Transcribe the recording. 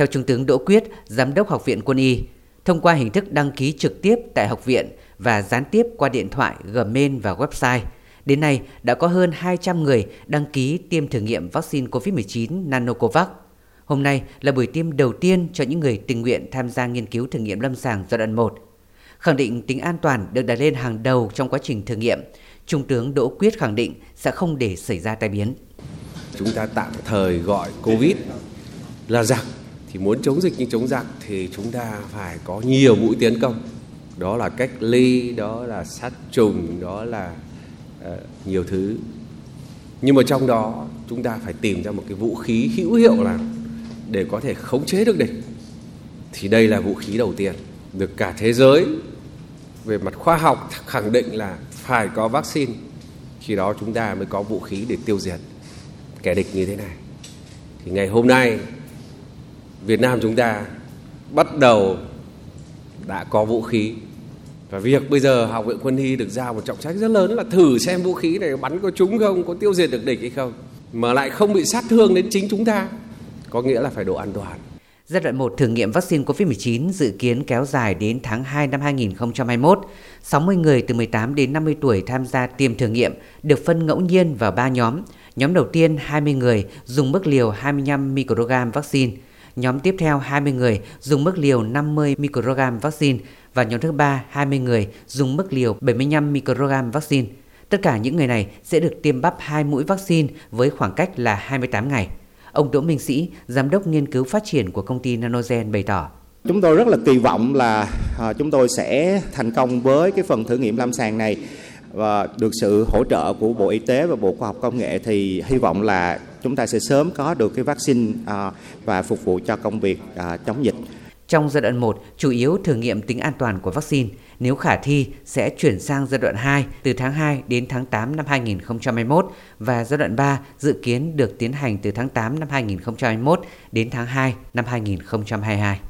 Theo Trung tướng Đỗ Quyết, Giám đốc Học viện Quân y, thông qua hình thức đăng ký trực tiếp tại học viện và gián tiếp qua điện thoại, Gmail và website, đến nay đã có hơn 200 người đăng ký tiêm thử nghiệm vaccine COVID-19 Nanocovax. Hôm nay là buổi tiêm đầu tiên cho những người tình nguyện tham gia nghiên cứu thử nghiệm lâm sàng giai đoạn 1. Khẳng định tính an toàn được đặt lên hàng đầu trong quá trình thử nghiệm, Trung tướng Đỗ Quyết khẳng định sẽ không để xảy ra tai biến. Chúng ta tạm thời gọi Covid là giặc thì muốn chống dịch như chống giặc thì chúng ta phải có nhiều mũi tiến công. Đó là cách ly đó là sát trùng đó là uh, nhiều thứ. Nhưng mà trong đó chúng ta phải tìm ra một cái vũ khí hữu hiệu là để có thể khống chế được địch. Thì đây là vũ khí đầu tiên được cả thế giới về mặt khoa học khẳng định là phải có vaccine. Khi đó chúng ta mới có vũ khí để tiêu diệt kẻ địch như thế này. Thì ngày hôm nay Việt Nam chúng ta bắt đầu đã có vũ khí và việc bây giờ học viện quân y được giao một trọng trách rất lớn là thử xem vũ khí này bắn có trúng không, có tiêu diệt được địch hay không, mà lại không bị sát thương đến chính chúng ta, có nghĩa là phải độ an toàn. Giai đoạn 1 thử nghiệm vaccine COVID-19 dự kiến kéo dài đến tháng 2 năm 2021. 60 người từ 18 đến 50 tuổi tham gia tiêm thử nghiệm được phân ngẫu nhiên vào 3 nhóm. Nhóm đầu tiên 20 người dùng mức liều 25 microgram vaccine. Nhóm tiếp theo 20 người dùng mức liều 50 microgram vaccine và nhóm thứ ba 20 người dùng mức liều 75 microgram vaccine. Tất cả những người này sẽ được tiêm bắp hai mũi vaccine với khoảng cách là 28 ngày. Ông Đỗ Minh Sĩ, giám đốc nghiên cứu phát triển của công ty Nanogen bày tỏ. Chúng tôi rất là kỳ vọng là à, chúng tôi sẽ thành công với cái phần thử nghiệm lâm sàng này và được sự hỗ trợ của Bộ Y tế và Bộ Khoa học Công nghệ thì hy vọng là chúng ta sẽ sớm có được cái vaccine à, và phục vụ cho công việc à, chống dịch. Trong giai đoạn 1, chủ yếu thử nghiệm tính an toàn của vaccine. Nếu khả thi, sẽ chuyển sang giai đoạn 2 từ tháng 2 đến tháng 8 năm 2021 và giai đoạn 3 dự kiến được tiến hành từ tháng 8 năm 2021 đến tháng 2 năm 2022.